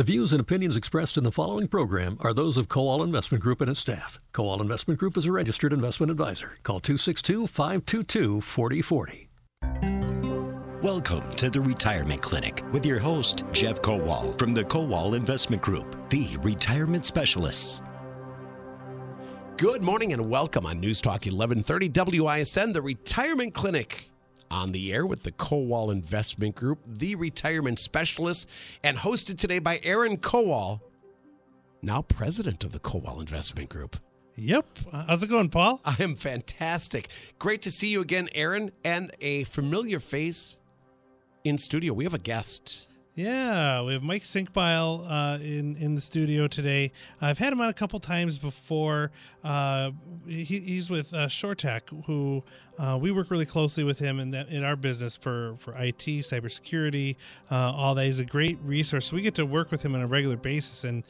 The views and opinions expressed in the following program are those of Kowal Investment Group and its staff. Kowal Investment Group is a registered investment advisor. Call 262 522 4040. Welcome to the Retirement Clinic with your host, Jeff Kowal from the Kowal Investment Group, the retirement specialists. Good morning and welcome on News Talk 1130 WISN, the Retirement Clinic. On the air with the Kowal Investment Group, the retirement specialist, and hosted today by Aaron Kowal, now president of the Kowal Investment Group. Yep. How's it going, Paul? I am fantastic. Great to see you again, Aaron, and a familiar face in studio. We have a guest. Yeah, we have Mike Senkbeil uh, in in the studio today. I've had him on a couple times before. Uh, he, he's with uh, Chortek, who uh, we work really closely with him in that in our business for for IT, cybersecurity, uh, all that. He's a great resource. So we get to work with him on a regular basis, and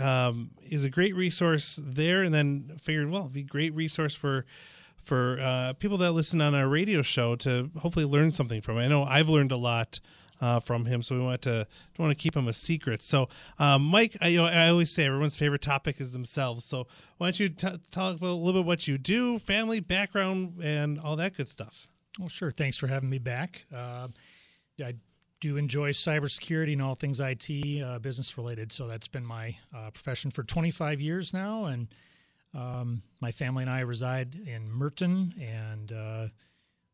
um, he's a great resource there. And then figured, well, it'd be a great resource for for uh, people that listen on our radio show to hopefully learn something from. It. I know I've learned a lot uh, from him, so we want to want to keep him a secret. So, um, Mike, I, you know, I always say everyone's favorite topic is themselves. So, why don't you t- talk about a little bit what you do, family, background, and all that good stuff? Well, sure. Thanks for having me back. Uh, I do enjoy cybersecurity and all things IT, uh, business related. So that's been my uh, profession for 25 years now, and um, my family and I reside in Merton, and uh,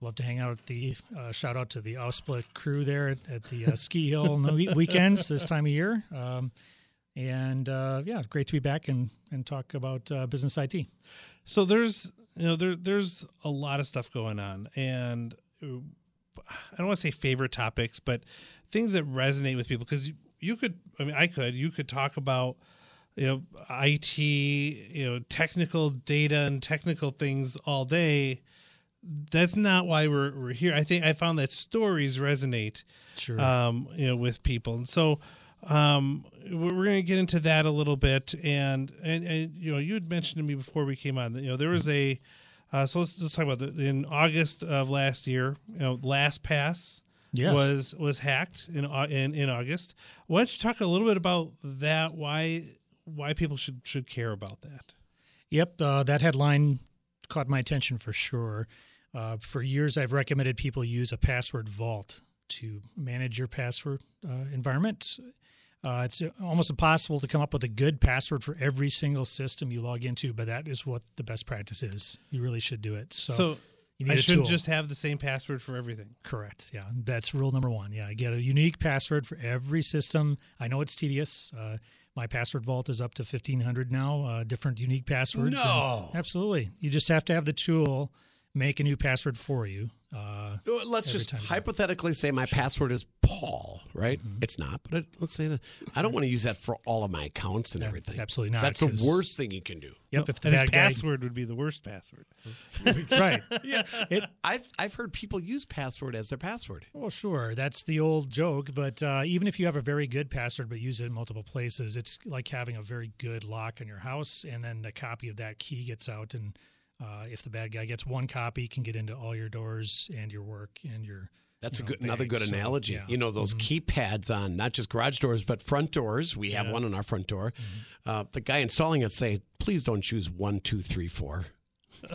love to hang out at the uh, shout out to the Ausblick crew there at, at the uh, ski hill on the weekends this time of year. Um, and uh, yeah, great to be back and, and talk about uh, business IT. So there's you know there there's a lot of stuff going on, and I don't want to say favorite topics, but things that resonate with people because you, you could I mean I could you could talk about you know IT you know technical data and technical things all day that's not why we're, we're here. I think I found that stories resonate, sure. um, you know, with people, and so um, we're going to get into that a little bit. And, and and you know, you had mentioned to me before we came on, that, you know, there was a uh, so let's, talk about the, in August of last year, you know, LastPass yes. was was hacked in in in August. Why don't you talk a little bit about that? Why why people should should care about that? Yep, uh, that headline caught my attention for sure. Uh, for years, I've recommended people use a password vault to manage your password uh, environment. Uh, it's almost impossible to come up with a good password for every single system you log into, but that is what the best practice is. You really should do it. So, so I shouldn't just have the same password for everything. Correct. Yeah, that's rule number one. Yeah, get a unique password for every system. I know it's tedious. Uh, my password vault is up to 1500 now uh, different unique passwords no absolutely you just have to have the tool make a new password for you. Uh, let's just hypothetically say my sure. password is Paul, right? Mm-hmm. It's not, but it, let's say that I don't want to use that for all of my accounts and yeah, everything. Absolutely not. That's the worst thing you can do. Yep. if the bad password guy, would be the worst password. right. yeah. It, I've I've heard people use password as their password. Well, sure, that's the old joke. But uh, even if you have a very good password but use it in multiple places, it's like having a very good lock on your house, and then the copy of that key gets out and uh, if the bad guy gets one copy, can get into all your doors and your work and your. That's a know, good bags. another good analogy. So, yeah. You know those mm-hmm. keypads on not just garage doors but front doors. We have yeah. one on our front door. Mm-hmm. Uh, the guy installing it say, "Please don't choose one, two, three, four.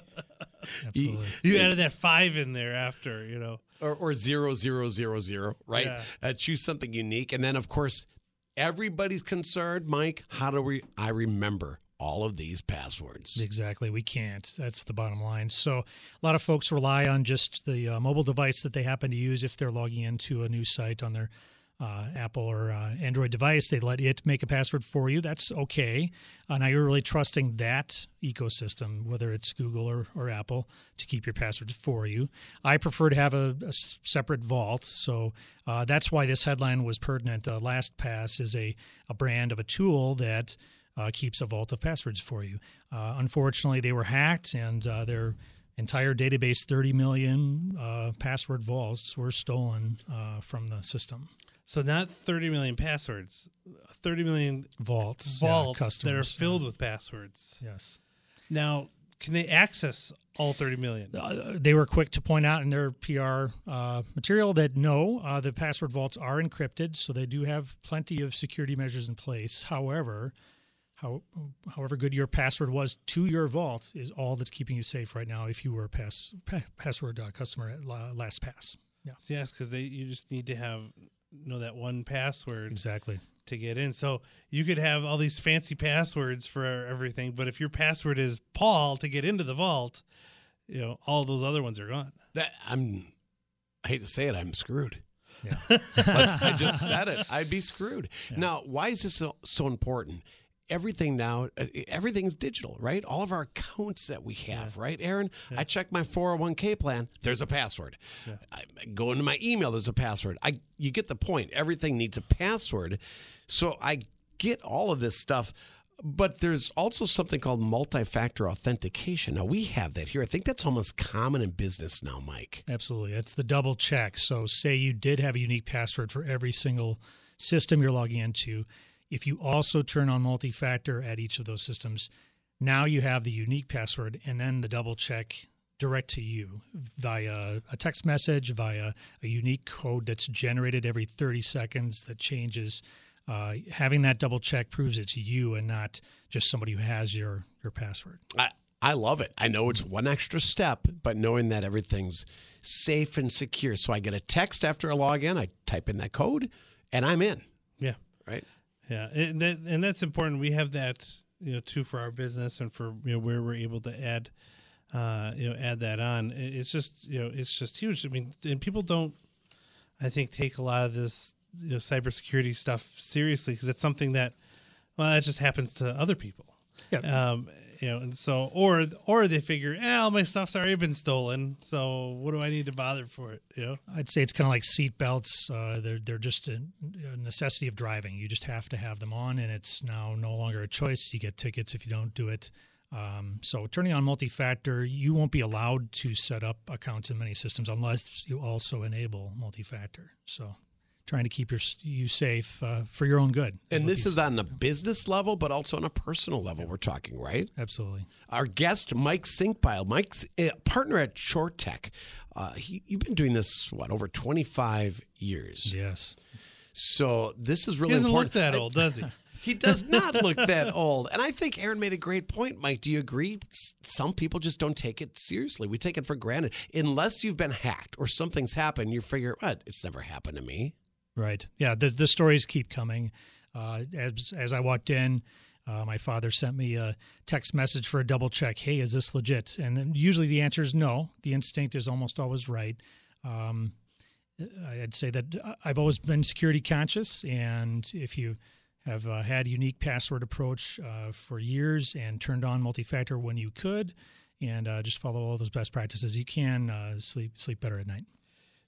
Absolutely. You, you added that five in there after, you know, or, or zero, zero, zero, zero, right? Yeah. Uh, choose something unique, and then of course, everybody's concerned. Mike, how do we? I remember all of these passwords. Exactly. We can't. That's the bottom line. So, a lot of folks rely on just the uh, mobile device that they happen to use if they're logging into a new site on their uh, Apple or uh, Android device. They let it make a password for you. That's okay. Uh, now you're really trusting that ecosystem, whether it's Google or, or Apple, to keep your passwords for you. I prefer to have a, a separate vault. So uh, that's why this headline was pertinent. Uh, LastPass is a, a brand of a tool that uh, keeps a vault of passwords for you. Uh, unfortunately, they were hacked, and uh, their entire database, 30 million uh, password vaults, were stolen uh, from the system. So not 30 million passwords, 30 million vaults, vaults yeah, that are filled with passwords. Yes. Now, can they access all 30 million? Uh, they were quick to point out in their PR uh, material that no, uh, the password vaults are encrypted, so they do have plenty of security measures in place. However, how, however good your password was to your vault is all that's keeping you safe right now. If you were a pass, pa- password uh, customer at LastPass, yeah, yeah, because they you just need to have know that one password exactly to get in. So you could have all these fancy passwords for everything, but if your password is Paul to get into the vault, you know all those other ones are gone. That I'm. I hate to say it, I'm screwed. Yeah. I just said it. I'd be screwed. Yeah. Now, why is this so, so important? Everything now uh, everything's digital right? All of our accounts that we have yeah. right aaron? Yeah. i check my 401k plan there's a password. Yeah. I go into my email there's a password. I you get the point. Everything needs a password. So i get all of this stuff but there's also something called multi-factor authentication. Now we have that here. I think that's almost common in business now mike. Absolutely. It's the double check. So say you did have a unique password for every single system you're logging into if you also turn on multi factor at each of those systems, now you have the unique password and then the double check direct to you via a text message, via a unique code that's generated every 30 seconds that changes. Uh, having that double check proves it's you and not just somebody who has your your password. I, I love it. I know it's one extra step, but knowing that everything's safe and secure. So I get a text after I log in, I type in that code, and I'm in. Yeah. Right. Yeah, and that, and that's important. We have that you know too for our business and for you know where we're able to add uh, you know add that on. It's just you know it's just huge. I mean, and people don't I think take a lot of this you know, cybersecurity stuff seriously because it's something that well that just happens to other people. Yeah. Um, you know, and so or or they figure, eh, all my stuff's already been stolen, so what do I need to bother for it? You know, I'd say it's kind of like seat belts. Uh, they're they're just a, a, necessity of driving. You just have to have them on, and it's now no longer a choice. You get tickets if you don't do it. Um, so turning on multi-factor, you won't be allowed to set up accounts in many systems unless you also enable multi-factor. So trying to keep your, you safe uh, for your own good. And this is on a business level, but also on a personal level. Yeah. We're talking, right? Absolutely. Our guest, Mike Senkbeil, Mike's a partner at Chortek. Uh, he, you've been doing this what over twenty five years. Yes. So this is really he doesn't important. look that old, does he? He does not look that old. And I think Aaron made a great point, Mike. Do you agree? Some people just don't take it seriously. We take it for granted. Unless you've been hacked or something's happened, you figure, what? It's never happened to me. Right. Yeah. The the stories keep coming. Uh, as as I walked in, uh, my father sent me a text message for a double check. Hey, is this legit? And usually the answer is no. The instinct is almost always right. Um, I'd say that I've always been security conscious, and if you have uh, had unique password approach uh, for years and turned on multi-factor when you could, and uh, just follow all those best practices, you can uh, sleep sleep better at night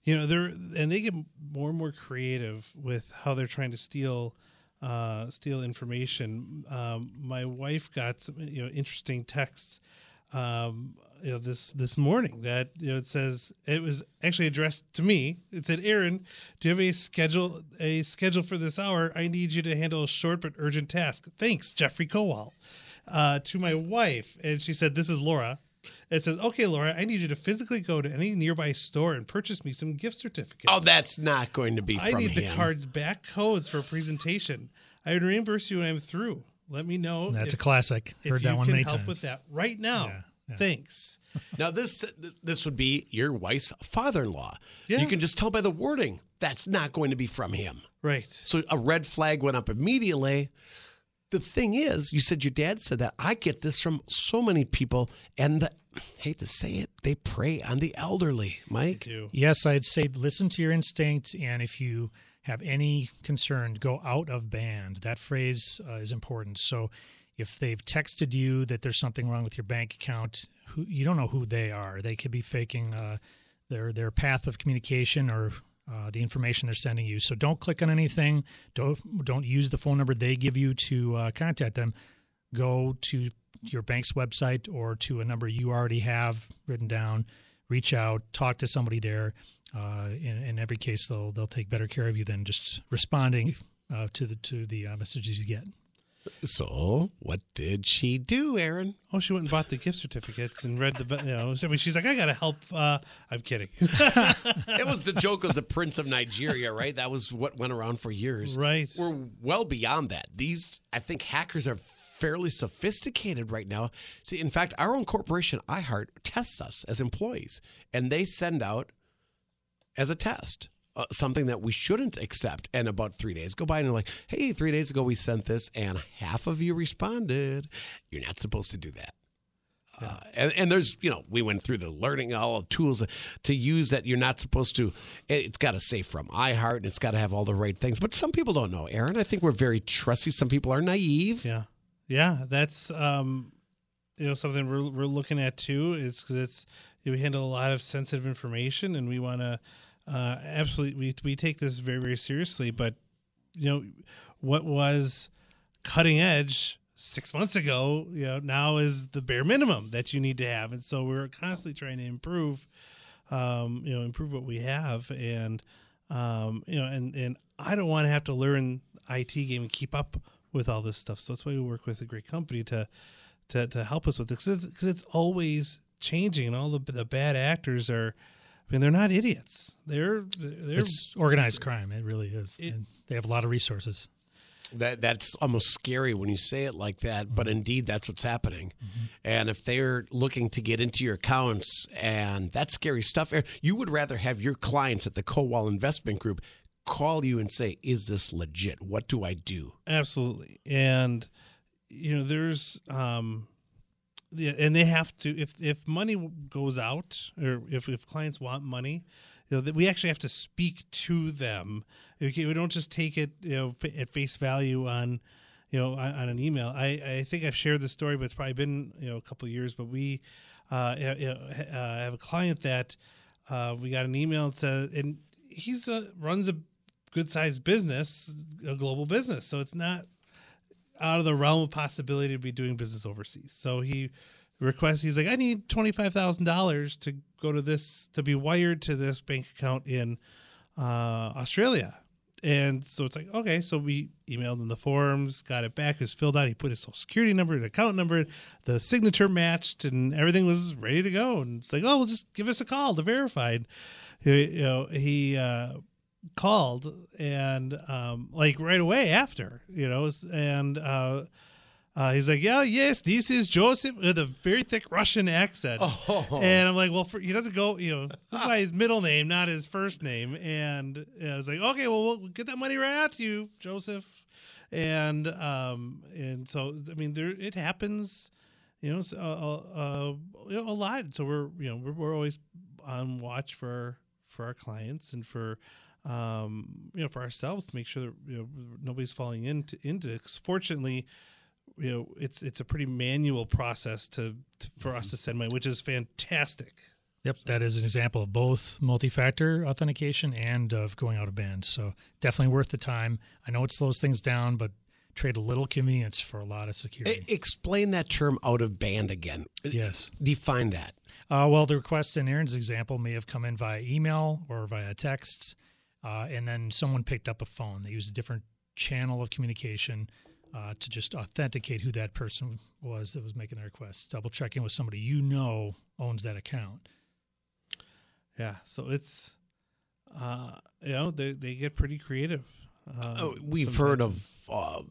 you know they're and they get more and more creative with how they're trying to steal uh, steal information. Um, my wife got some you know interesting texts um, you know this this morning that you know it says it was actually addressed to me. It said, "Aaron, do you have a schedule a schedule for this hour? I need you to handle a short but urgent task. Thanks, Jeffrey Kowal." Uh, to my wife, and she said, "This is Laura." It says, "Okay, Laura, I need you to physically go to any nearby store and purchase me some gift certificates." Oh, that's not going to be. I need him. the card's back codes for a presentation. I would reimburse you when I'm through. Let me know. That's if, a classic. Heard that one many help times. with that right now. Yeah, yeah. Thanks. now this this would be your wife's father-in-law. Yeah. You can just tell by the wording that's not going to be from him. Right. So a red flag went up immediately the thing is, you said your dad said that. I get this from so many people, and the, hate to say it, they prey on the elderly. Mike, yes, I'd say listen to your instinct, and if you have any concern, go out of band. That phrase uh, is important. So, if they've texted you that there's something wrong with your bank account, who, you don't know who they are. They could be faking uh, their their path of communication or uh, the information they're sending you. So don't click on anything. Don't don't use the phone number they give you to uh, contact them. Go to your bank's website or to a number you already have written down. Reach out, talk to somebody there. Uh, in, in, every case, they'll they'll take better care of you than just responding uh, to the to the uh, messages you get. So, what did she do, Aaron? Oh, she went and bought the gift certificates and read the. You know, I mean, she's like, I gotta help. Uh, I'm kidding. it was the joke as the Prince of Nigeria, right? That was what went around for years. Right. We're well beyond that. These, I think, hackers are fairly sophisticated right now. See, in fact, our own corporation, iHeart, tests us as employees, and they send out as a test uh, something that we shouldn't accept. And about three days go by, and they're like, "Hey, three days ago we sent this, and half of you responded. You're not supposed to do that." Uh, and, and there's, you know, we went through the learning all the tools to use that you're not supposed to. It's got to say from iHeart, and it's got to have all the right things. But some people don't know, Aaron. I think we're very trusty. Some people are naive. Yeah, yeah, that's um, you know something we're we're looking at too. It's because it's we handle a lot of sensitive information, and we want to uh, absolutely we we take this very very seriously. But you know what was cutting edge six months ago, you know now is the bare minimum that you need to have, and so we're constantly trying to improve, um, you know, improve what we have, and um, you know, and and I don't want to have to learn IT game and keep up with all this stuff. So that's why we work with a great company to to to help us with this because it's always changing, and all the the bad actors are. I mean, they're not idiots. They're they're It's organized crime. It really is. It- and they have a lot of resources. That that's almost scary when you say it like that, but mm-hmm. indeed that's what's happening. Mm-hmm. And if they're looking to get into your accounts, and that's scary stuff, eh, you would rather have your clients at the Kowal Investment Group call you and say, "Is this legit? What do I do?" absolutely and you know there's um yeah, and they have to if if money goes out or if if clients want money you know we actually have to speak to them. Okay we don't just take it you know at face value on you know on, on an email. I i think i've shared this story but it's probably been you know a couple of years but we uh, you know, uh have a client that uh we got an email said and he's a runs a good sized business a global business so it's not out of the realm of possibility to be doing business overseas. So he requests, he's like, I need $25,000 to go to this, to be wired to this bank account in uh, Australia. And so it's like, okay. So we emailed him the forms, got it back, it was filled out. He put his social security number, the account number, the signature matched, and everything was ready to go. And it's like, oh, well, just give us a call to verify. And, You know, he, uh, called and um like right away after you know and uh uh, he's like, yeah, yes, this is Joseph with a very thick Russian accent. Oh. And I'm like, well, for, he doesn't go, you know, this is why his middle name, not his first name. And I was like, okay, well, we'll get that money right out to you, Joseph. And um, and so I mean, there it happens, you know, so, uh, uh, a lot. So we're you know we're, we're always on watch for for our clients and for um, you know for ourselves to make sure that you know nobody's falling into into. it. 'Cause fortunately, you know it's it's a pretty manual process to, to for us to send money, which is fantastic. Yep, that is an example of both multi-factor authentication and of going out of band. So definitely worth the time. I know it slows things down, but trade a little convenience for a lot of security. Explain that term out of band again. yes. Define that. Uh, well, the request in Aaron's example may have come in via email or via text, uh, and then someone picked up a phone. They used a different channel of communication uh, to just authenticate who that person was that was making the request. Double checking with somebody you know owns that account. Yeah, so it's uh, you know they they get pretty creative. Uh, Oh, we've heard of, uh,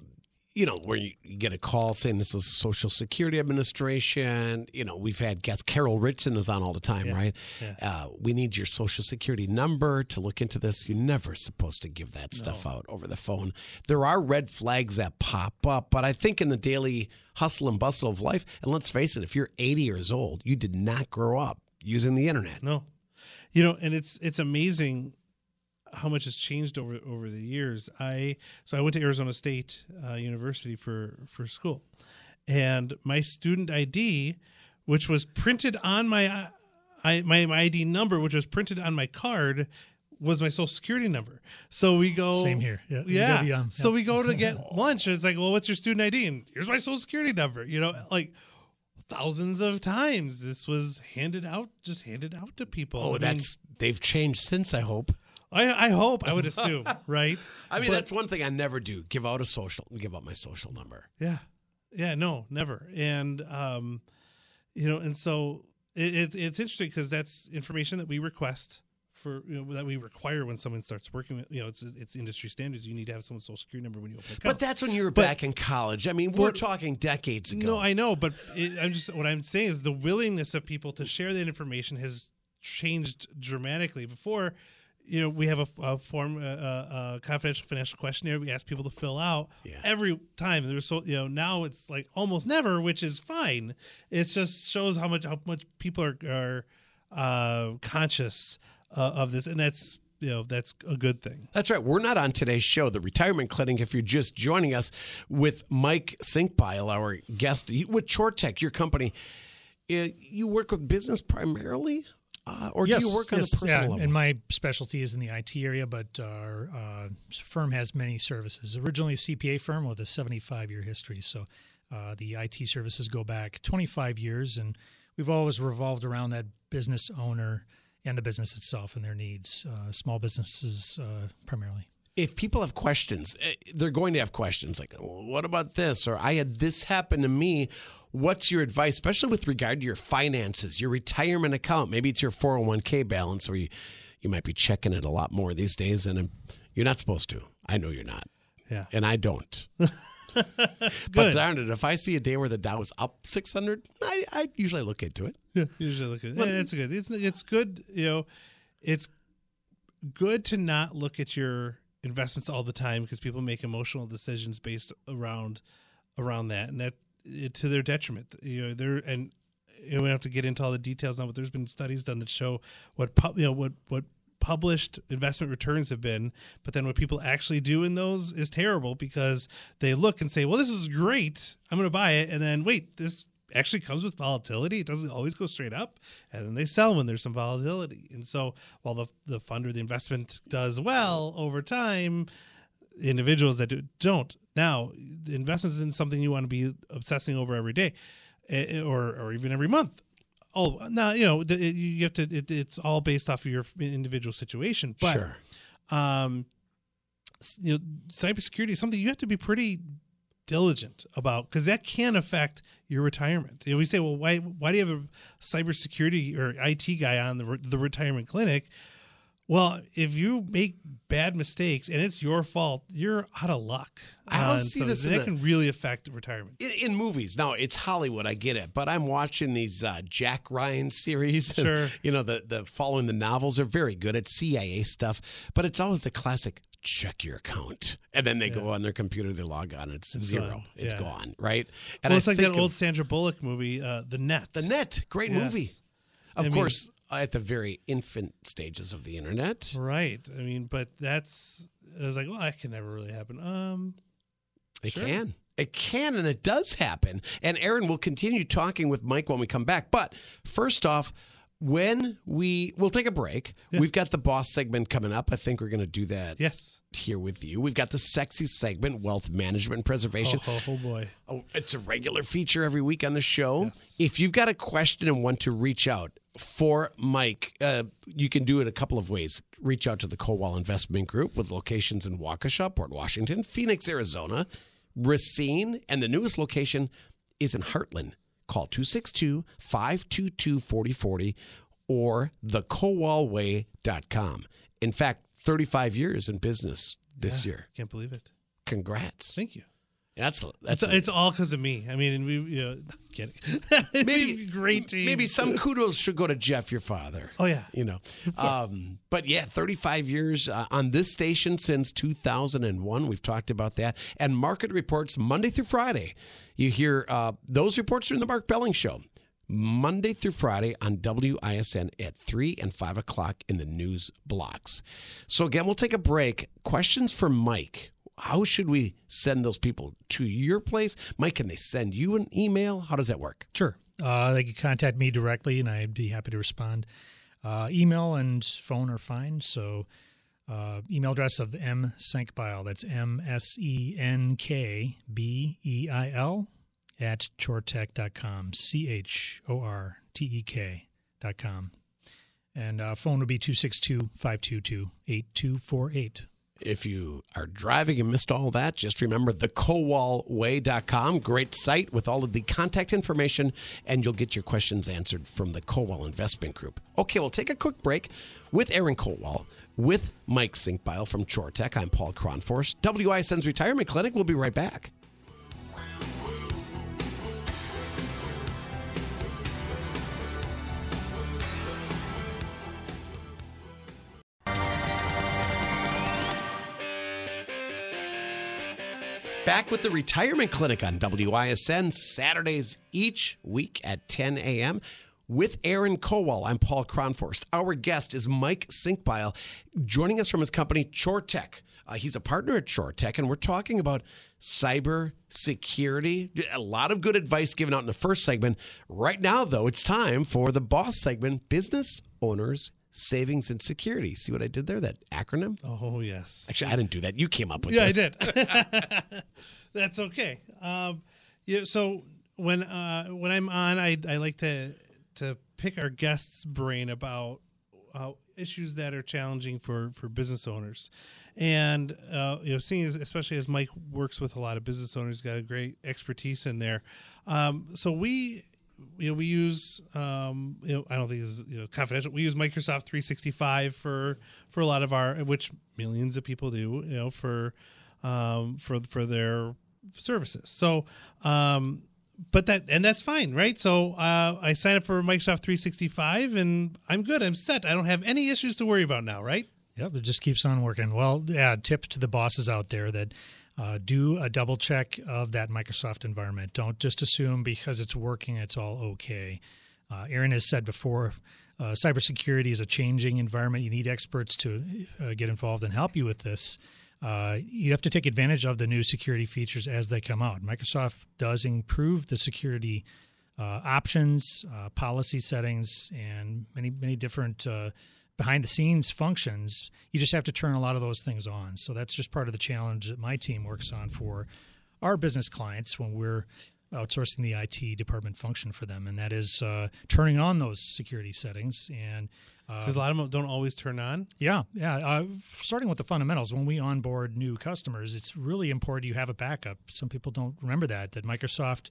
you know, where you, you get a call saying this is Social Security Administration. You know, we've had guests. Carol Richson is on all the time, Yeah, right? yeah. Uh, we need your Social Security number to look into this. You're never supposed to give that stuff out over the phone. There are red flags that pop up, but I think in the daily hustle and bustle of life, and let's face it, if you're 80 years old, you did not grow up using the internet. No, you know, and it's it's amazing how much has changed over over the years. I so I went to Arizona State uh, University for for school, and my student ID, which was printed on my I my, my ID number, which was printed on my card. Was my social security number. So we go. Same here. Yeah, you Yeah. gotta be So we go to get lunch, and it's like, well, what's your student ID? And here's my social security number. You know, like thousands of times this was handed out, just handed out to people. I Oh, mean, that's they've changed since. I hope. I, I hope. I would assume, right? I mean, But- that's one thing I never do. Give out a social, give out my social number. Yeah, yeah, no, never. And um, you know, and so it, it, it's interesting because that's information that we request for you know, that we require when someone starts working with. You know, it's it's industry standards. You need to have someone's social security number when you open. But that's when you were But- back in college. I mean, we're But- talking decades ago. No, I know, but it, I'm just what I'm saying is the willingness of people to share that information has changed dramatically. Before, you know, we have a, a form, a, a, a confidential financial questionnaire we ask people to fill out Yeah. every time. There's so you know now it's like almost never, which is fine. It just shows how much how much people are are uh, conscious uh, of this, and that's you know that's a good thing. That's right. We're not on today's show, the Retirement Clinic. If you're just joining us with Mike Senkbeil, our guest with Chortek, your company, uh, you work with business primarily, uh, or do you work on yes, a personal yeah, level? And my specialty is in the IT area, but our uh, firm has many services. Originally a CPA firm with a 75 year history. So uh, the IT services go back 25 years, and we've always revolved around that business owner and the business itself and their needs, uh, small businesses uh, primarily. If people have questions, eh, they're going to have questions like, "Well, what about this? Or I had this happen to me. What's your advice, especially with regard to your finances, your retirement account? Maybe it's your 401k balance, or you, you might be checking it a lot more these days, and um, you're not supposed to. I know you're not. Yeah. And I don't. But darn it, if I see a day where the Dow is up 600, I, I usually look into it. Yeah, usually look at yeah, that's good. It's it's good. You know, it's good to not look at your investments all the time because people make emotional decisions based around around that, and that to their detriment. You know, they're and you know, we don't have to get into all the details now, but there's been studies done that show what you know what what published investment returns have been, but then what people actually do in those is terrible because they look and say, "Well, this is great. I'm going to buy it," and then wait, this actually comes with volatility. It doesn't always go straight up, and then they sell when there's some volatility. And so, while the the fund or the investment does well over time, individuals that do, don't. Now, the investments in something you want to be obsessing over every day, eh, or or even every month. Oh, now you know it- you have to. It, it's all based off of your individual situation, but sure. um, you know, cybersecurity is something you have to be pretty diligent about because that can affect your retirement. You know, we say, well, why why do you have a cybersecurity or IT guy on the the retirement clinic? Well, if you make bad mistakes and it's your fault, you're out of luck. I don't Uh, see this in That can really affect retirement. in, in movies. Now it's Hollywood, I get it, but I'm watching these uh, Jack Ryan series. and, Sure. you know the the following the novels are very good at CIA stuff, but it's always the classic check your account, and then they go on their computer, they log on, it's, zero, gone. it's Yeah. gone, right? And well, I it's like that old Sandra Bullock movie, uh, The Net. The Net, great Yes. movie. Of I mean- course, at the very infant stages of the internet. Right. I mean, but that's. I was like, well, that can never really happen. Um, It Sure. can. It can and it does happen. And Aaron will continue talking with Mike when we come back. But first off, when we we'll take a break. We've got the boss segment coming up. I think we're going to do that yes. here with you. We've got the sexy segment, wealth management preservation. Oh, oh, oh boy. Oh, it's a regular feature every week on the show. If you've got a question and want to reach out for Mike, uh, you can do it a couple of ways. Reach out to the Kowal Investment Group with locations in Waukesha, Port Washington, Phoenix, Arizona, Racine, and the newest location is in Hartland. Call 262 522 4040 or thekowalway.com. In fact, 35 years in business this year. Can't believe it. Congrats. Thank you. That's that's It's, it's all because of me. I mean, we, you know, kidding. Maybe great team. Maybe some kudos should go to Jeff, your father. Oh, yeah. you know. Um, but yeah, 35 years uh, on this station since 2001. We've talked about that, and market reports Monday through Friday. You hear uh, those reports are in the Mark Belling Show. Monday through Friday on WISN at 3 and 5 o'clock in the news blocks. So, again, we'll take a break. Questions for Mike. How should we send those people to your place? Mike, can they send you an email? How does that work? Sure. Uh, they can contact me directly, and I'd be happy to respond. Uh, email and phone are fine. So, uh, email address of M Senkbeil. That's M S E N K B E I L at chortek.com. C H O R T E K.com. And uh, phone would be 262 522 8248. If you are driving and missed all that, just remember thekowalway.com. Great site with all of the contact information, and you'll get your questions answered from the Kowal Investment Group. Okay, we'll take a quick break with Aaron Kowal, with Mike Senkbeil from Chortek. I'm Paul Kronforst. WISN's Retirement Clinic. We'll be right back. Back with the Retirement Clinic on WISN Saturdays each week at 10 a.m. with Aaron Kowal. I'm Paul Kronforst. Our guest is Mike Senkbeil, joining us from his company Chortek. Uh, he's a partner at Chortek, and we're talking about cyber security. A lot of good advice given out in the first segment. Right now, though, it's time for the boss segment Business Owners Savings and Security. See what I did there? That acronym? Oh yes. Actually, I didn't do that. You came up with yeah, this. I did. That's okay. Um, yeah. So when uh, when I'm on, I I like to to pick our guests' brain about uh, issues that are challenging for for business owners, and uh, you know, seeing as, especially as Mike works with a lot of business owners, got a great expertise in there. Um, so we you know we use um you know i don't think it's you know confidential. We use microsoft 365 for for a lot of our which millions of people do you know for um for for their services. So um but that and that's fine right? So uh i sign up for microsoft 365 and i'm good. I'm set. I don't have any issues to worry about now right? Yep, it just keeps on working. Well, yeah, tip to the bosses out there that uh, do a double check of that Microsoft environment. Don't just assume because it's working, it's all okay. Uh, Aaron has said before, uh, cybersecurity is a changing environment. You need experts to uh, get involved and help you with this. Uh, you have to take advantage of the new security features as they come out. Microsoft does improve the security uh, options, policy settings, and many many different behind the scenes functions, you just have to turn a lot of those things on. So that's just part of the challenge that my team works on for our business clients when we're outsourcing the IT department function for them, and that is uh, turning on those security settings. And because uh, a lot of them don't always turn on. Yeah, yeah. Uh, starting with the fundamentals, when we onboard new customers, it's really important you have a backup. Some people don't remember that that Microsoft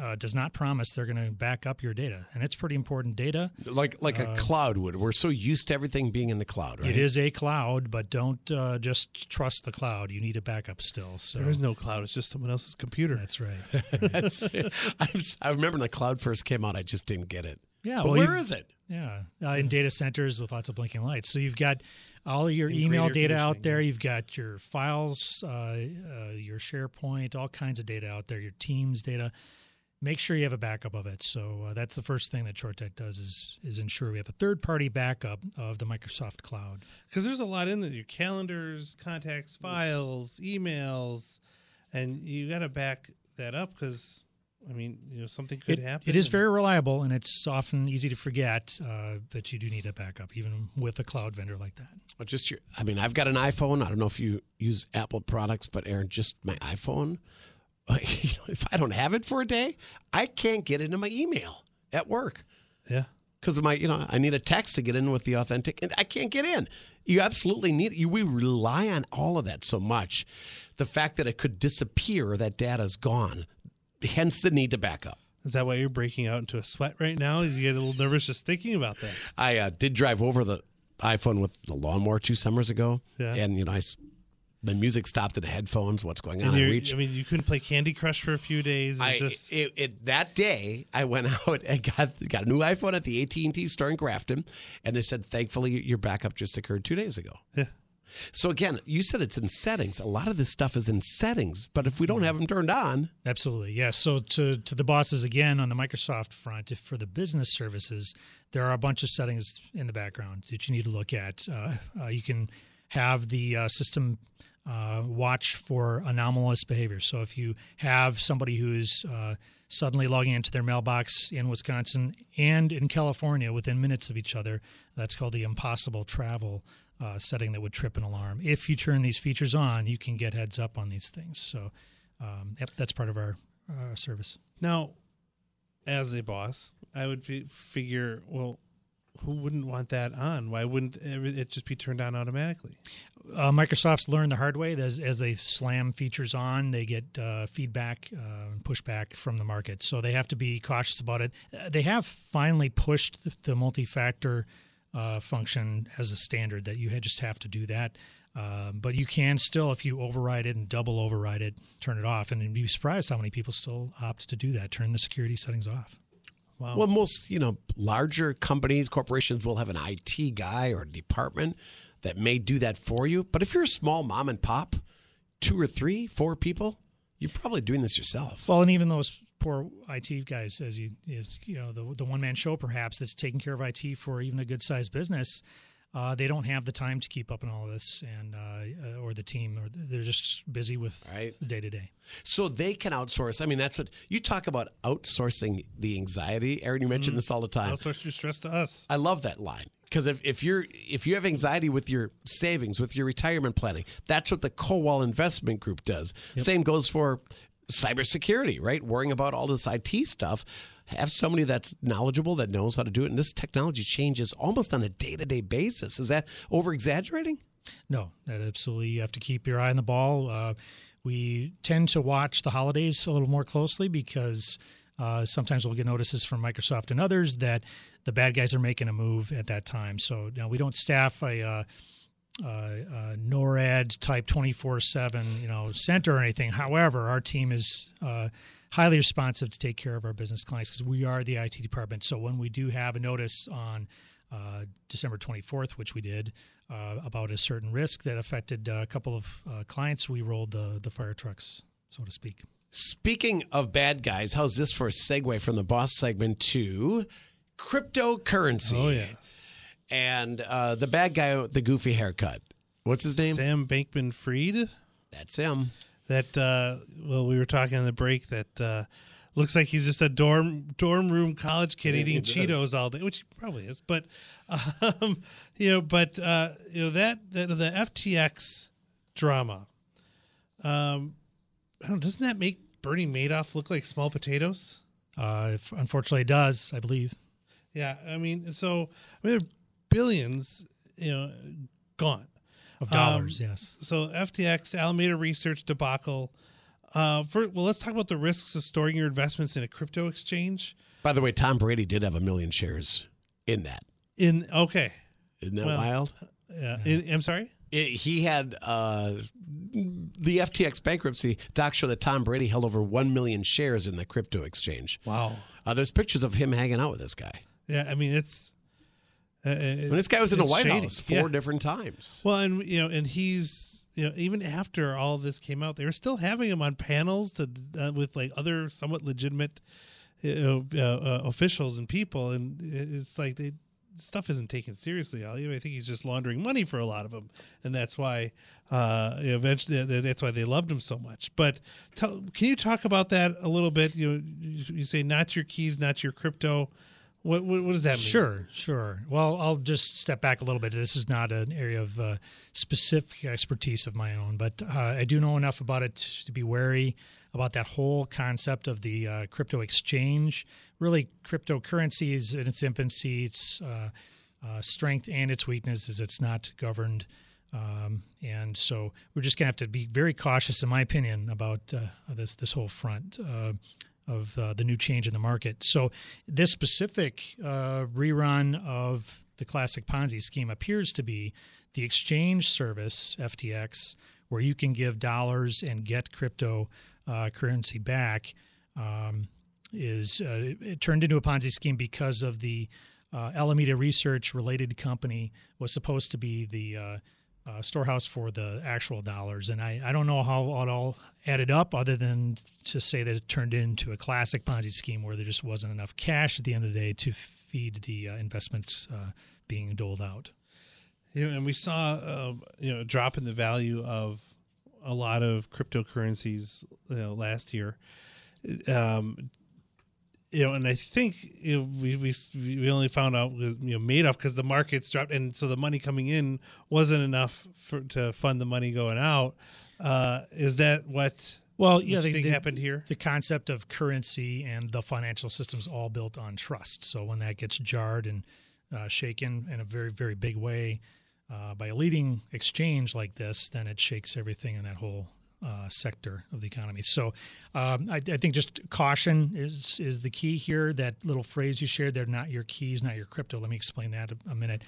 uh, does not promise they're going to back up your data, and it's pretty important data. Like like a uh, cloud would. We're so used to everything being in the cloud, right? It is a cloud, but don't uh, just trust the cloud. You need a backup still. So. There is no cloud. It's just someone else's computer. That's right. That's, I remember when the cloud first came out. I just didn't get it. Yeah. But well, where is it? Yeah, uh, in data centers with lots of blinking lights. So you've got all your email data out there. You've got your files, uh, uh, your SharePoint, all kinds of data out there. Your Teams data make sure you have a backup of it. So uh, that's the first thing that Chortek does is is ensure we have a third party backup of the Microsoft Cloud. Because there's a lot in there: your calendars, contacts, files, emails, and you got to back that up because. I mean, you know, something could it, happen. It is very reliable, and it's often easy to forget. Uh, but you do need a backup, even with a cloud vendor like that. Well, just your, I mean, I've got an iPhone. I don't know if you use Apple products, but Aaron, just my iPhone if I don't have it for a day, I can't get into my email at work. Yeah. Because of my, you know, I need a text to get in with the authentic, and I can't get in. You absolutely need it. We rely on all of that so much. The fact that it could disappear, that data's gone, hence the need to back up. Is that why you're breaking out into a sweat right now? You get a little nervous just thinking about that. I uh, did drive over the iPhone with the lawnmower two summers ago, yeah. and you know I the music stopped in the headphones. What's going on? I, reach, I mean, you couldn't play Candy Crush for a few days. I, just... it, it, that day, I went out and got got a new iPhone at the AT and T store in Grafton, and they said, "Thankfully, your backup just occurred two days ago." Yeah. So again, you said it's in settings. A lot of this stuff is in settings, but if we don't have them turned on, absolutely, yes. So to to the bosses again on the Microsoft front, if for the business services, there are a bunch of settings in the background that you need to look at. Uh, uh, you can have the uh, system uh, watch for anomalous behavior. So if you have somebody who's uh, suddenly logging into their mailbox in Wisconsin and in California within minutes of each other, that's called the impossible travel uh, setting that would trip an alarm. If you turn these features on, you can get heads up on these things. So um, that's part of our uh, service. Now, as a boss, I would figure, well, who wouldn't want that on? Why wouldn't it just be turned on automatically? Uh, Microsoft's learned the hard way. As, as they slam features on, they get uh, feedback, uh, pushback from the market. So they have to be cautious about it. Uh, they have finally pushed the, the multi-factor uh, function as a standard that you just have to do that. Um, but you can still, if you override it and double override it, turn it off. And you'd be surprised how many people still opt to do that, turn the security settings off. Wow. Well, most, you know, larger companies, corporations will have an IT guy or department that may do that for you. But if you're a small mom and pop, two or three, four people, you're probably doing this yourself. Well, and even those poor IT guys, as you, as, you know, the, the one man show perhaps that's taking care of IT for even a good sized business uh, they don't have the time to keep up in all of this, and uh, or the team, or they're just busy with right. the day to day. So they can outsource. I mean, that's what you talk about outsourcing the anxiety. Aaron, you mentioned mm this all the time. Outsource your stress to us. I love that line because if, if you're if you have anxiety with your savings, with your retirement planning, that's what the Kowal Investment Group does. Yep. Same goes for cybersecurity, right? Worrying about all this IT stuff have somebody that's knowledgeable that knows how to do it. And this technology changes almost on a day to day basis. Is that over exaggerating? No, that absolutely. You have to keep your eye on the ball. Uh, we tend to watch the holidays a little more closely because uh, sometimes we'll get notices from Microsoft and others that the bad guys are making a move at that time. So now we don't staff a. Uh, uh, uh, NORAD type 24 7 you know center or anything. However, our team is uh, highly responsive to take care of our business clients because we are the IT department. So when we do have a notice on uh, December 24th, which we did, uh, about a certain risk that affected a couple of uh, clients, we rolled the, the fire trucks, so to speak. Speaking of bad guys, how's this for a segue from the boss segment to cryptocurrency? Oh, yes. And uh, the bad guy with the goofy haircut. What's his name? Sam Bankman Fried. That's him that uh, well we were talking on the break that uh, looks like he's just a dorm dorm room college kid yeah, eating Cheetos all day, which he probably is. But um, you know, but uh, you know that, that the FTX drama. Um, I don't. Doesn't that make Bernie Madoff look like small potatoes? Uh, unfortunately, it does. I believe. Yeah, I mean, so I mean, billions, you know, gone of dollars. Um, yes. So FTX Alameda Research debacle. Uh, for, well, let's talk about the risks of storing your investments in a crypto exchange. By the way, Tom Brady did have a million shares in that. In okay, isn't that well, wild? Yeah. In, I'm sorry. It, he had uh, the FTX bankruptcy. Doc show that Tom Brady held over one million shares in the crypto exchange. Wow. Uh, there's pictures of him hanging out with this guy. Yeah, I mean it's uh, this guy was in the White shady. House four yeah. different times. Well, and you know, and he's you know, even after all this came out, they were still having him on panels to uh, with like other somewhat legitimate uh, uh, officials and people, and it's like they stuff isn't taken seriously. I think he's just laundering money for a lot of them, and that's why uh, eventually that's why they loved him so much. But tell, can you talk about that a little bit? You know, you say not your keys, not your crypto. What, what, what does that mean? Sure, sure. Well, I'll just step back a little bit. This is not an area of uh, specific expertise of my own, but uh, I do know enough about it to be wary about that whole concept of the uh, crypto exchange. Really, cryptocurrency is in its infancy. Its uh, uh, strength and its weakness is it's not governed. Um, and so we're just going to have to be very cautious, in my opinion, about uh, this this whole front of uh, the new change in the market. So this specific uh, rerun of the classic Ponzi scheme appears to be the exchange service FTX, where you can give dollars and get crypto uh, currency back. Um, is uh, it turned into a Ponzi scheme because of the uh, Alameda Research related company was supposed to be the uh, storehouse for the actual dollars. And I, I don't know how it all added up other than to say that it turned into a classic Ponzi scheme where there just wasn't enough cash at the end of the day to feed the uh, investments uh, being doled out. Know, and we saw uh, you know a drop in the value of a lot of cryptocurrencies you know, last year. Um, you know, and I think you know, we we we only found out you know Madoff because the markets dropped, and so the money coming in wasn't enough for to fund the money going out. Uh, is that what? Well, yeah, the, think the, happened here. The concept of currency and the financial system is all built on trust. So when that gets jarred and uh, shaken in a very very big way uh, by a leading exchange like this, then it shakes everything in that whole uh, sector of the economy. So um, I, I, think just caution is is the key here. That little phrase you shared, they're not your keys, not your crypto. Let me explain that a, a minute.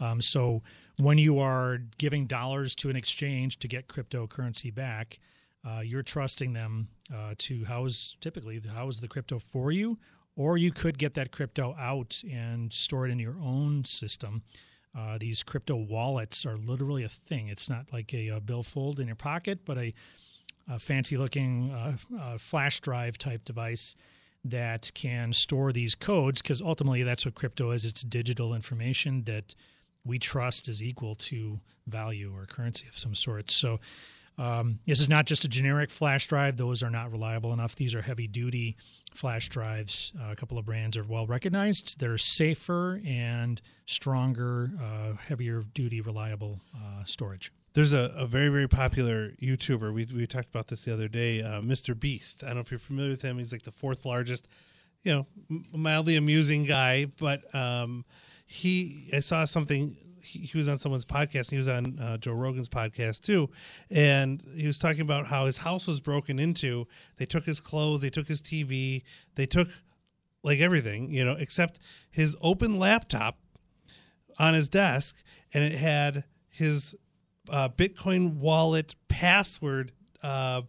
Um, so when you are giving dollars to an exchange to get cryptocurrency back, uh, you're trusting them uh, to house typically house the crypto for you, or you could get that crypto out and store it in your own system. Uh, these crypto wallets are literally a thing. It's not like a, a billfold in your pocket, but a, a fancy looking uh, uh, flash drive type device that can store these codes because ultimately that's what crypto is it's digital information that we trust is equal to value or currency of some sort. So um, this is not just a generic flash drive; those are not reliable enough. These are heavy-duty flash drives. Uh, a couple of brands are well recognized. They're safer and stronger, uh, heavier-duty, reliable uh, storage. There's a, a, very very popular YouTuber. We we talked about this the other day, uh, Mr. Beast. I don't know if you're familiar with him. He's like the fourth largest, you know, mildly amusing guy. But um, he, I saw something he, he, was on someone's podcast. he was on uh, Joe Rogan's podcast too, and he was talking about how his house was broken into. They took his clothes, they took his TV, they took like everything, you know, except his open laptop on his desk, and it had his uh, Bitcoin wallet password, uh,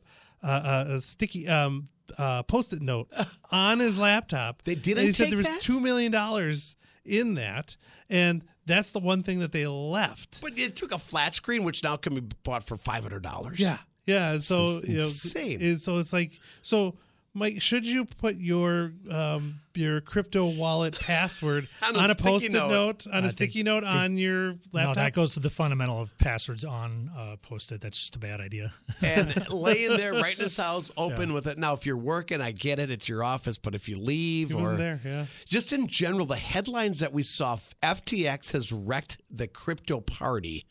uh, uh sticky. Um, uh, post-it note on his laptop. They didn't. And he said there was that? two million dollars in that, and that's the one thing that they left. But it took a flat screen, which now can be bought for five hundred dollars. Yeah, yeah. So you know, insane. so it's like so Mike, should you put your um, your crypto wallet password on a, on a post-it note. note, on I a sticky note on your laptop? No, that goes to the fundamental of passwords on uh, post-it. That's just a bad idea. and laying there right in his house, open yeah. with it. Now, if you're working, I get it; it's your office. But if you leave, he or there, yeah. Just in general, the headlines that we saw: FTX has wrecked the crypto party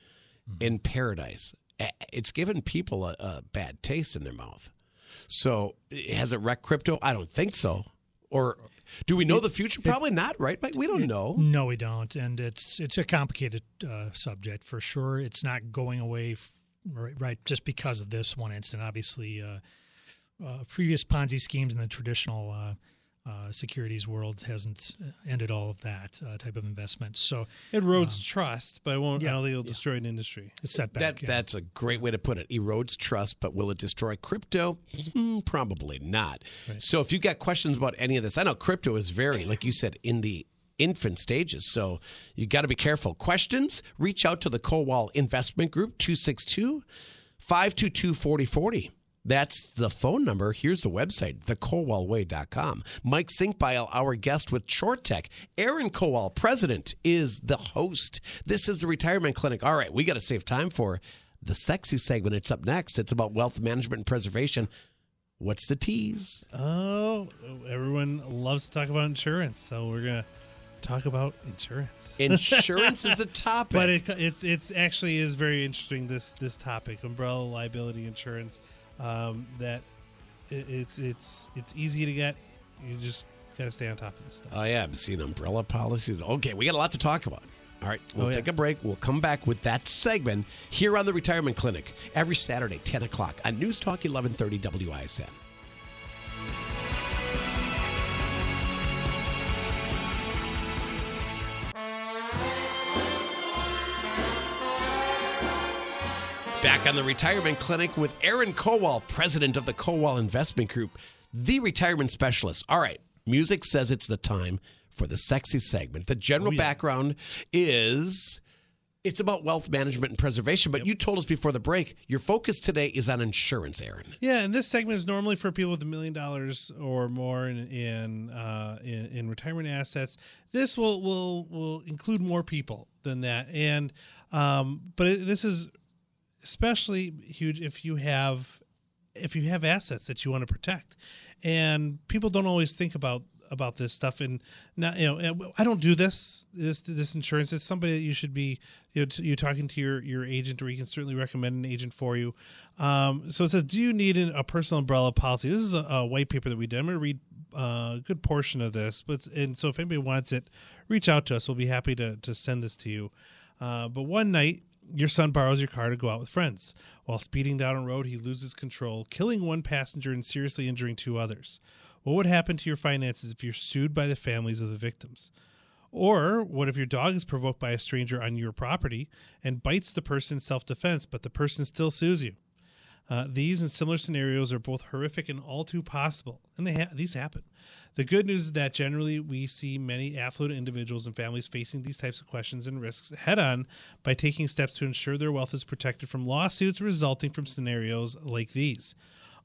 mm-hmm. in paradise. It's given people a, a bad taste in their mouth. So has it wrecked crypto? I don't think so. Or do we know the future? Probably not, right? We don't know. No, we don't, and it's it's a complicated uh, subject for sure. It's not going away, f- right, right? Just because of this one incident. Obviously, uh, uh, previous Ponzi schemes in the traditional uh, securities world hasn't ended all of that uh, type of investment. So it erodes um, trust, but it won't. Yeah, I don't think it'll yeah. destroy an industry. A setback. That, yeah. That's a great way to put it. Erodes trust, but will it destroy crypto? Mm, probably not. Right. So if you've got questions about any of this, I know crypto is very, like you said, in the infant stages. So you got to be careful. Questions? Reach out to the Kowal Investment Group 262 522 4040. That's the phone number. Here's the website, thekowalway.com. Mike Senkbeil, our guest with Chortek. Aaron Kowal, president, is the host. This is the retirement clinic. All right, we got to save time for the sexy segment. It's up next. It's about wealth management and preservation. What's the tease? Oh, everyone loves to talk about insurance, so we're gonna talk about insurance. Insurance is a topic, but it, it's it's actually is very interesting. This this topic, umbrella liability insurance um, that it, it's it's it's easy to get. You just got to stay on top of this stuff. Oh yeah, I've seen umbrella policies. Okay, we got a lot to talk about. All right, we'll oh, yeah. take a break. We'll come back with that segment here on the Retirement Clinic every Saturday, 10 o'clock on News Talk 1130 WISN. Back on the Retirement Clinic with Aaron Kowal, president of the Kowal Investment Group, the retirement specialist. All right, music says it's the time for the sexy segment. The general oh, yeah. background is it's about wealth management and preservation. But yep. you told us before the break your focus today is on insurance, Aaron. Yeah, and this segment is normally for people with a million dollars or more in in, uh, in, in retirement assets. This will will will include more people than that, and um, but it, this is especially huge if you have if you have assets that you want to protect and people don't always think about about this stuff and now you know i don't do this this this insurance is somebody that you should be you know you talking to your your agent or you can certainly recommend an agent for you um, so it says do you need an, a personal umbrella policy this is a, a, white paper that we did i'm going to read uh, a good portion of this. But and so if anybody wants it, reach out to us. We'll be happy to to send this to you. Uh, but one night, your son borrows your car to go out with friends. While speeding down a road, he loses control, killing one passenger and seriously injuring two others. What would happen to your finances if you're sued by the families of the victims? Or what if your dog is provoked by a stranger on your property and bites the person in self defense, but the person still sues you? Uh, these and similar scenarios are both horrific and all too possible, and they ha- these happen. The good news is that generally we see many affluent individuals and families facing these types of questions and risks head on by taking steps to ensure their wealth is protected from lawsuits resulting from scenarios like these.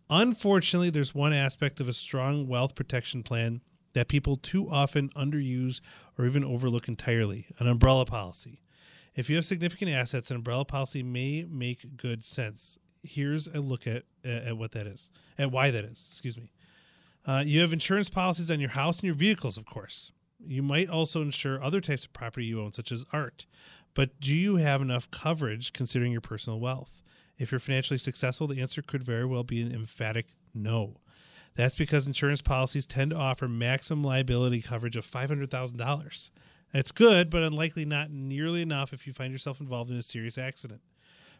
Unfortunately, there's one aspect of a strong wealth protection plan that people too often underuse or even overlook entirely an umbrella policy. If you have significant assets, an umbrella policy may make good sense here's a look at at what that is, at why that is. Excuse me. Uh, you have insurance policies on your house and your vehicles, of course. You might also insure other types of property you own, such as art. But do you have enough coverage considering your personal wealth? If you're financially successful, the answer could very well be an emphatic no. That's because insurance policies tend to offer maximum liability coverage of $500,000. That's good, but unlikely not nearly enough if you find yourself involved in a serious accident.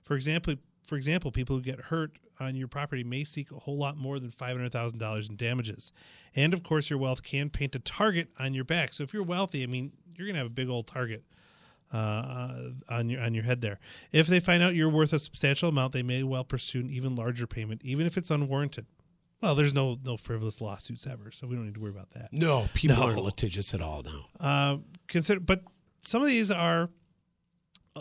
For example, for example, people who get hurt on your property may seek a whole lot more than $500,000 in damages. And of course, your wealth can paint a target on your back. So if you're wealthy, I mean, you're going to have a big old target uh, on your on your head there. If they find out you're worth a substantial amount, they may well pursue an even larger payment, even if it's unwarranted. Well, there's no no frivolous lawsuits ever, so we don't need to worry about that. No, people No. aren't litigious at all now. Uh, consider, but some of these are.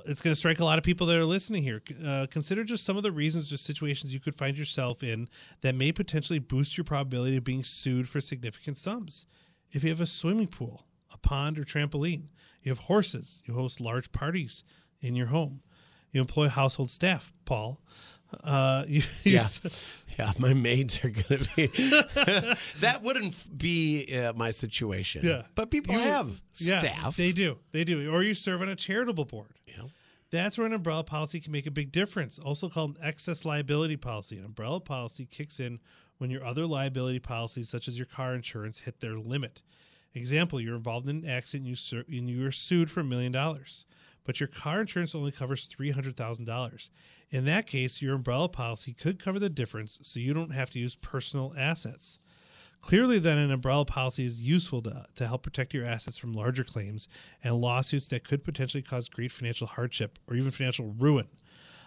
It's going to strike a lot of people that are listening here. Uh, consider just some of the reasons or situations you could find yourself in that may potentially boost your probability of being sued for significant sums. If you have a swimming pool, a pond, or trampoline, you have horses, you host large parties in your home, you employ household staff, Paul. Uh, you, you Yeah. Yeah, my maids are going to be. that wouldn't be uh, my situation. Yeah. But people You- have yeah, staff. They do. They do. Or you serve on a charitable board. Yeah. That's where an umbrella policy can make a big difference. Also called an excess liability policy. An umbrella policy kicks in when your other liability policies, such as your car insurance, hit their limit. Example: You're involved in an accident, you sur- and you are sued for a million dollars, but your car insurance only covers three hundred thousand dollars. In that case, your umbrella policy could cover the difference, so you don't have to use personal assets. Clearly, then, an umbrella policy is useful to, to help protect your assets from larger claims and lawsuits that could potentially cause great financial hardship or even financial ruin.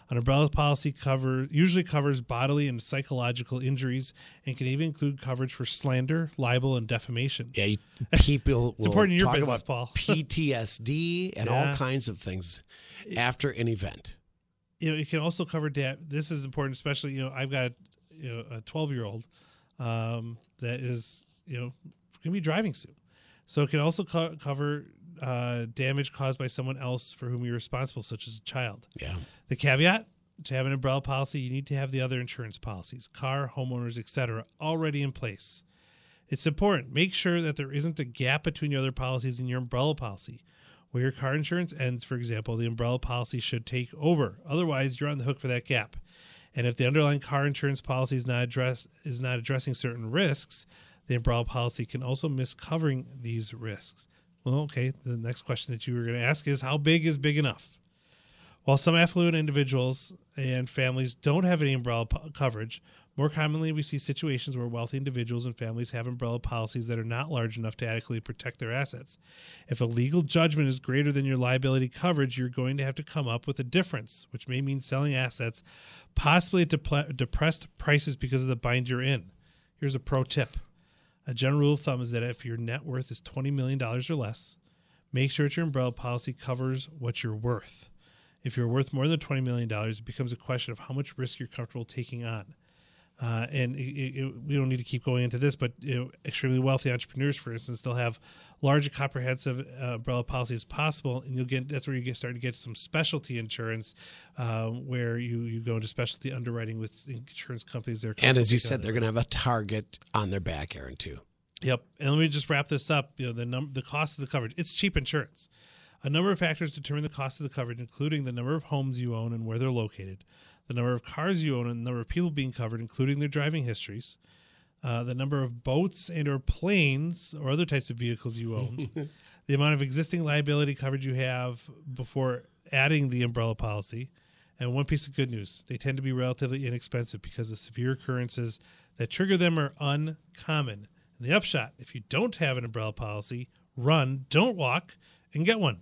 An umbrella policy cover usually covers bodily and psychological injuries and can even include coverage for slander, libel, and defamation. Yeah, you, people will important in your talk business, about Paul. PTSD and Yeah. all kinds of things after an event. You know, it can also cover da- this is important especially you know i've got you know a 12 year old um, that is you know going to be driving soon. So it can also co- cover uh, damage caused by someone else for whom you're responsible such as a child. Yeah. the caveat to have an umbrella policy you need to have the other insurance policies car homeowners etc already in place. It's important. Make sure that there isn't a gap between your other policies and your umbrella policy where your car insurance ends, for example, the umbrella policy should take over. Otherwise, you're on the hook for that gap. And if the underlying car insurance policy is not address is not addressing certain risks, the umbrella policy can also miss covering these risks. Well, okay. The next question that you were going to ask is how big is big enough? While some affluent individuals and families don't have any umbrella po- coverage, more commonly we see situations where wealthy individuals and families have umbrella policies that are not large enough to adequately protect their assets. If a legal judgment is greater than your liability coverage, you're going to have to come up with a difference, which may mean selling assets, possibly at depre- depressed prices because of the bind you're in. Here's a pro tip. A general rule of thumb is that if your net worth is $20 million or less, make sure that your umbrella policy covers what you're worth. If you're worth more than $20 million, it becomes a question of how much risk you're comfortable taking on. Uh, and it, it, we don't need to keep going into this, but you know, extremely wealthy entrepreneurs, for instance, they'll have large, comprehensive uh, umbrella policies as possible, and you'll get that's where you get start to get some specialty insurance, uh, where you you go into specialty underwriting with insurance companies. There, And as you said, they're going to have a target on their back, Aaron, too. Yep. And let me just wrap this up. You know, the num- the cost of the coverage. It's cheap insurance. A number of factors determine the cost of the coverage, including the number of homes you own and where they're located, the number of cars you own, and the number of people being covered, including their driving histories, uh, the number of boats and or planes or other types of vehicles you own, the amount of existing liability coverage you have before adding the umbrella policy, and one piece of good news: they tend to be relatively inexpensive because the severe occurrences that trigger them are uncommon. And the upshot: if you don't have an umbrella policy, run, don't walk, and get one.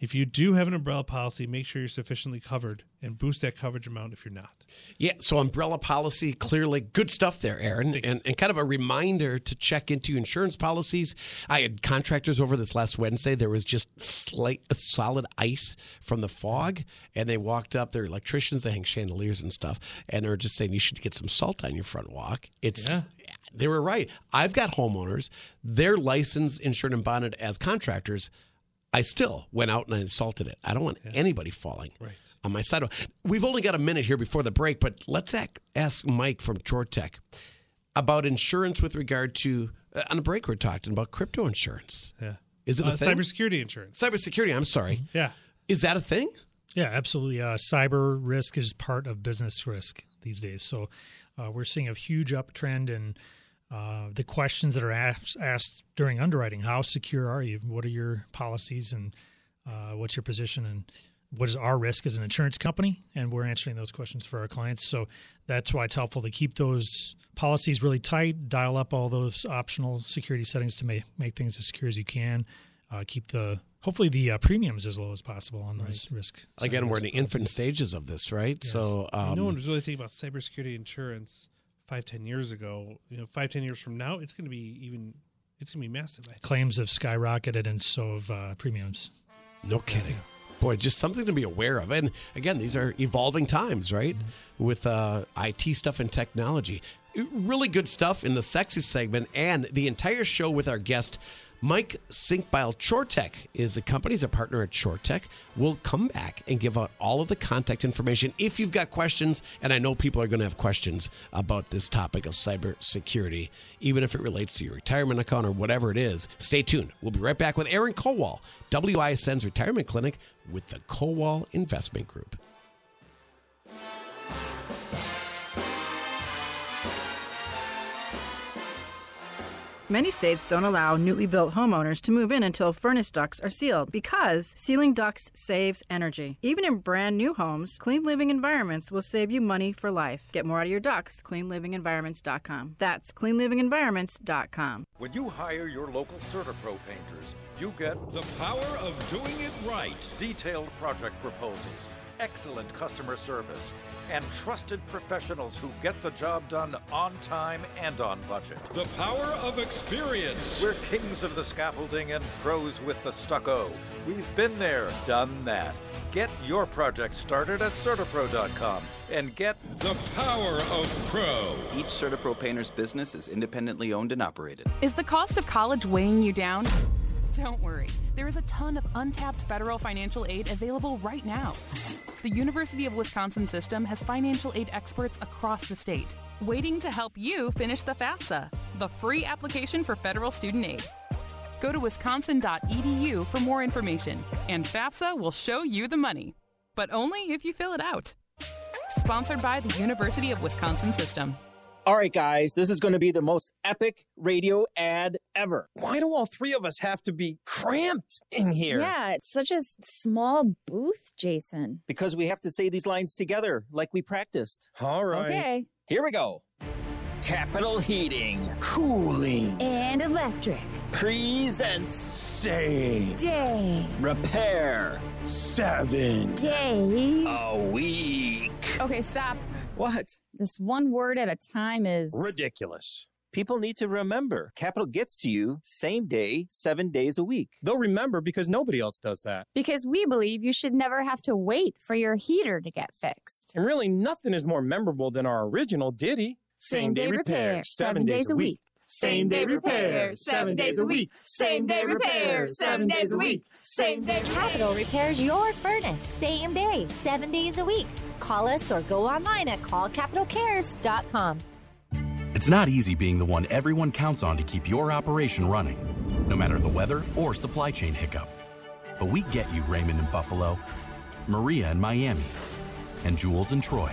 If you do have an umbrella policy, make sure you're sufficiently covered and boost that coverage amount if you're not. Yeah, so umbrella policy, clearly good stuff there, Aaron. And, and kind of a reminder to check into insurance policies. I had contractors over this last Wednesday. There was just slight, solid ice from the fog. And they walked up, they're electricians, they hang chandeliers and stuff. And they're just saying, you should get some salt on your front walk. It's. Yeah. They were right. I've got homeowners, they're licensed, insured, and bonded as contractors. I still went out and I salted it. I don't want anybody falling Right. on my sidewalk. We've only got a minute here before the break, but let's ask Mike from Chortek about insurance with regard to uh, on the break we're talking about crypto insurance. Yeah. Is it a Uh, thing? cybersecurity insurance. Cybersecurity. I'm sorry. Yeah. Is that a thing? Yeah, absolutely. Uh, cyber risk is part of business risk these days. So uh, we're seeing a huge uptrend in uh, the questions that are asked, asked during underwriting. How secure are you? What are your policies and uh, what's your position and what is our risk as an insurance company? And we're answering those questions for our clients. So that's why it's helpful to keep those policies really tight, dial up all those optional security settings to make, make things as secure as you can. Uh, keep the hopefully the uh, premiums as low as possible on those risk. Again, we're in risk the infant stages of this, right? So, um, no one was really thinking about cybersecurity insurance five, ten years ago. You know, five, ten years from now, it's going to be even. It's going to be massive. I think. claims have skyrocketed and so have uh, premiums. no kidding. Boy, just something to be aware of. And again, these are evolving times, right? With uh, IT stuff and technology. Really good stuff in the sexy segment and the entire show with our guest. Mike Senkbeil Chortek is the company. He's a partner at Chortek. We'll come back and give out all of the contact information if you've got questions. And I know people are going to have questions about this topic of cybersecurity, even if it relates to your retirement account or whatever it is. Stay tuned. We'll be right back with Aaron Kowal, WISN's retirement clinic with the Kowal Investment Group. Many states don't allow newly built homeowners to move in until furnace ducts are sealed because sealing ducts saves energy. Even in brand new homes, clean living environments will save you money for life. Get more out of your ducts, cleanlivingenvironments.com. That's cleanlivingenvironments.com. When you hire your local CertaPro painters, you get The power of doing it right. detailed project proposals, excellent customer service, and trusted professionals who get the job done on time and on budget. The power of experience. We're kings of the scaffolding and pros with the stucco. We've been there, done that. Get your project started at CertaPro.com and get The power of pro. Each CertaPro painter's business is independently owned and operated. Is the cost of college weighing you down? Don't worry, there is a ton of untapped federal financial aid available right now. The University of Wisconsin system has financial aid experts across the state, waiting to help you finish the FAFSA, the free application for federal student aid. Go to wisconsin.edu for more information, and FAFSA will show you the money, but only if you fill it out. Sponsored by the University of Wisconsin system. All right, guys, this is going to be the most epic radio ad ever. Why do all three of us have to be cramped in here? Yeah, it's such a small booth, Jason. Because we have to say these lines together like we practiced. All right. Okay. Here we go. Capital Heating, Cooling, And electric. presents Save, Day. Repair, Seven, Days. a week. Okay, stop. What? This one word at a time is. Ridiculous. People need to remember Capital gets to you same day, seven days a week. They'll remember because nobody else does that. Because we believe you should never have to wait for your heater to get fixed. And really, nothing is more memorable than our original ditty. Same day repair, seven days a week. Same day repair, seven days a week. Same day repair, seven days a week. Same day Capital repairs your furnace same day, seven days a week. Call us or go online at callcapitalcares.com. It's not easy being the one everyone counts on to keep your operation running, no matter the weather or supply chain hiccup. But we get you, Raymond in Buffalo, Maria in Miami, and Jules in Troy,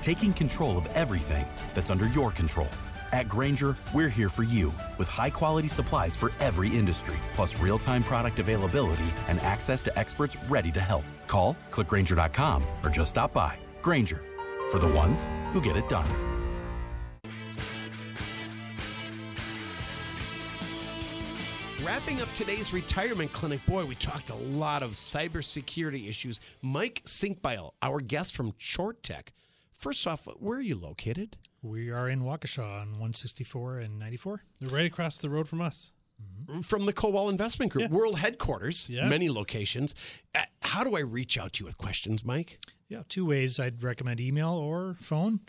taking control of everything that's under your control. At Grainger, we're here for you with high quality supplies for every industry, plus real time product availability and access to experts ready to help. Call, clickgrainger.com, or just stop by. Grainger, for the ones who get it done. Wrapping up today's retirement clinic, boy, we talked a lot of cybersecurity issues. Mike Senkbeil, our guest from Chortek. First off, where are you located? We are in Waukesha on 164 and 94. They're Right across the road from us. From the Kowal Investment Group, Yeah. world headquarters, Yes. many locations. Uh, How do I reach out to you with questions, Mike? Yeah, two ways I'd recommend email or phone.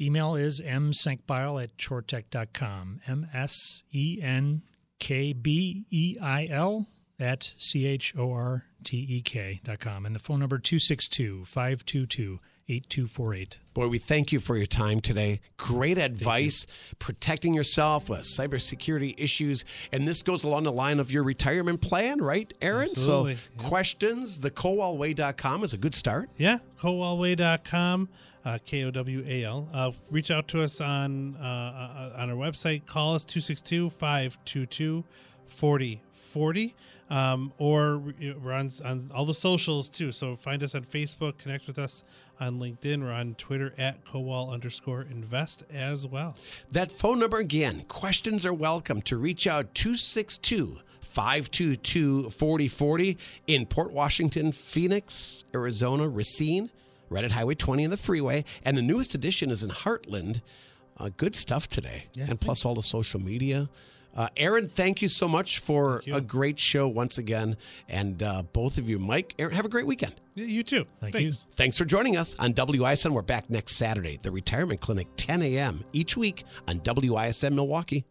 Email is msenkbeil at chortek.com. M S E N K B E I L at C H O R T E K.com. And the phone number 262 522 8248. Boy, we thank you for your time today. Great advice, protecting yourself with cybersecurity issues. And this goes along the line of your retirement plan, right, Aaron? Absolutely. So, questions, thekowalway.com is a good start. Yeah, kowalway.com, uh, K O W A L. Uh, reach out to us on uh, uh, on our website. Call us 262 522 4040. Um, or we're on, on all the socials too. So find us on Facebook, connect with us on LinkedIn. We're on Twitter at Kowal underscore invest as well. That phone number again, questions are welcome to reach out 262 522 4040 in Port Washington, Phoenix, Arizona, Racine, right at Highway 20 and the freeway. And the newest edition is in Hartland. Uh, good stuff today. and plus all the social media. Uh, Aaron, thank you so much for a great show once again. And uh, both of you, Mike, Aaron, have a great weekend. You too. Thank Thanks. Thanks for joining us on WISN. We're back next Saturday, the Retirement Clinic, 10 a.m. each week on WISN Milwaukee.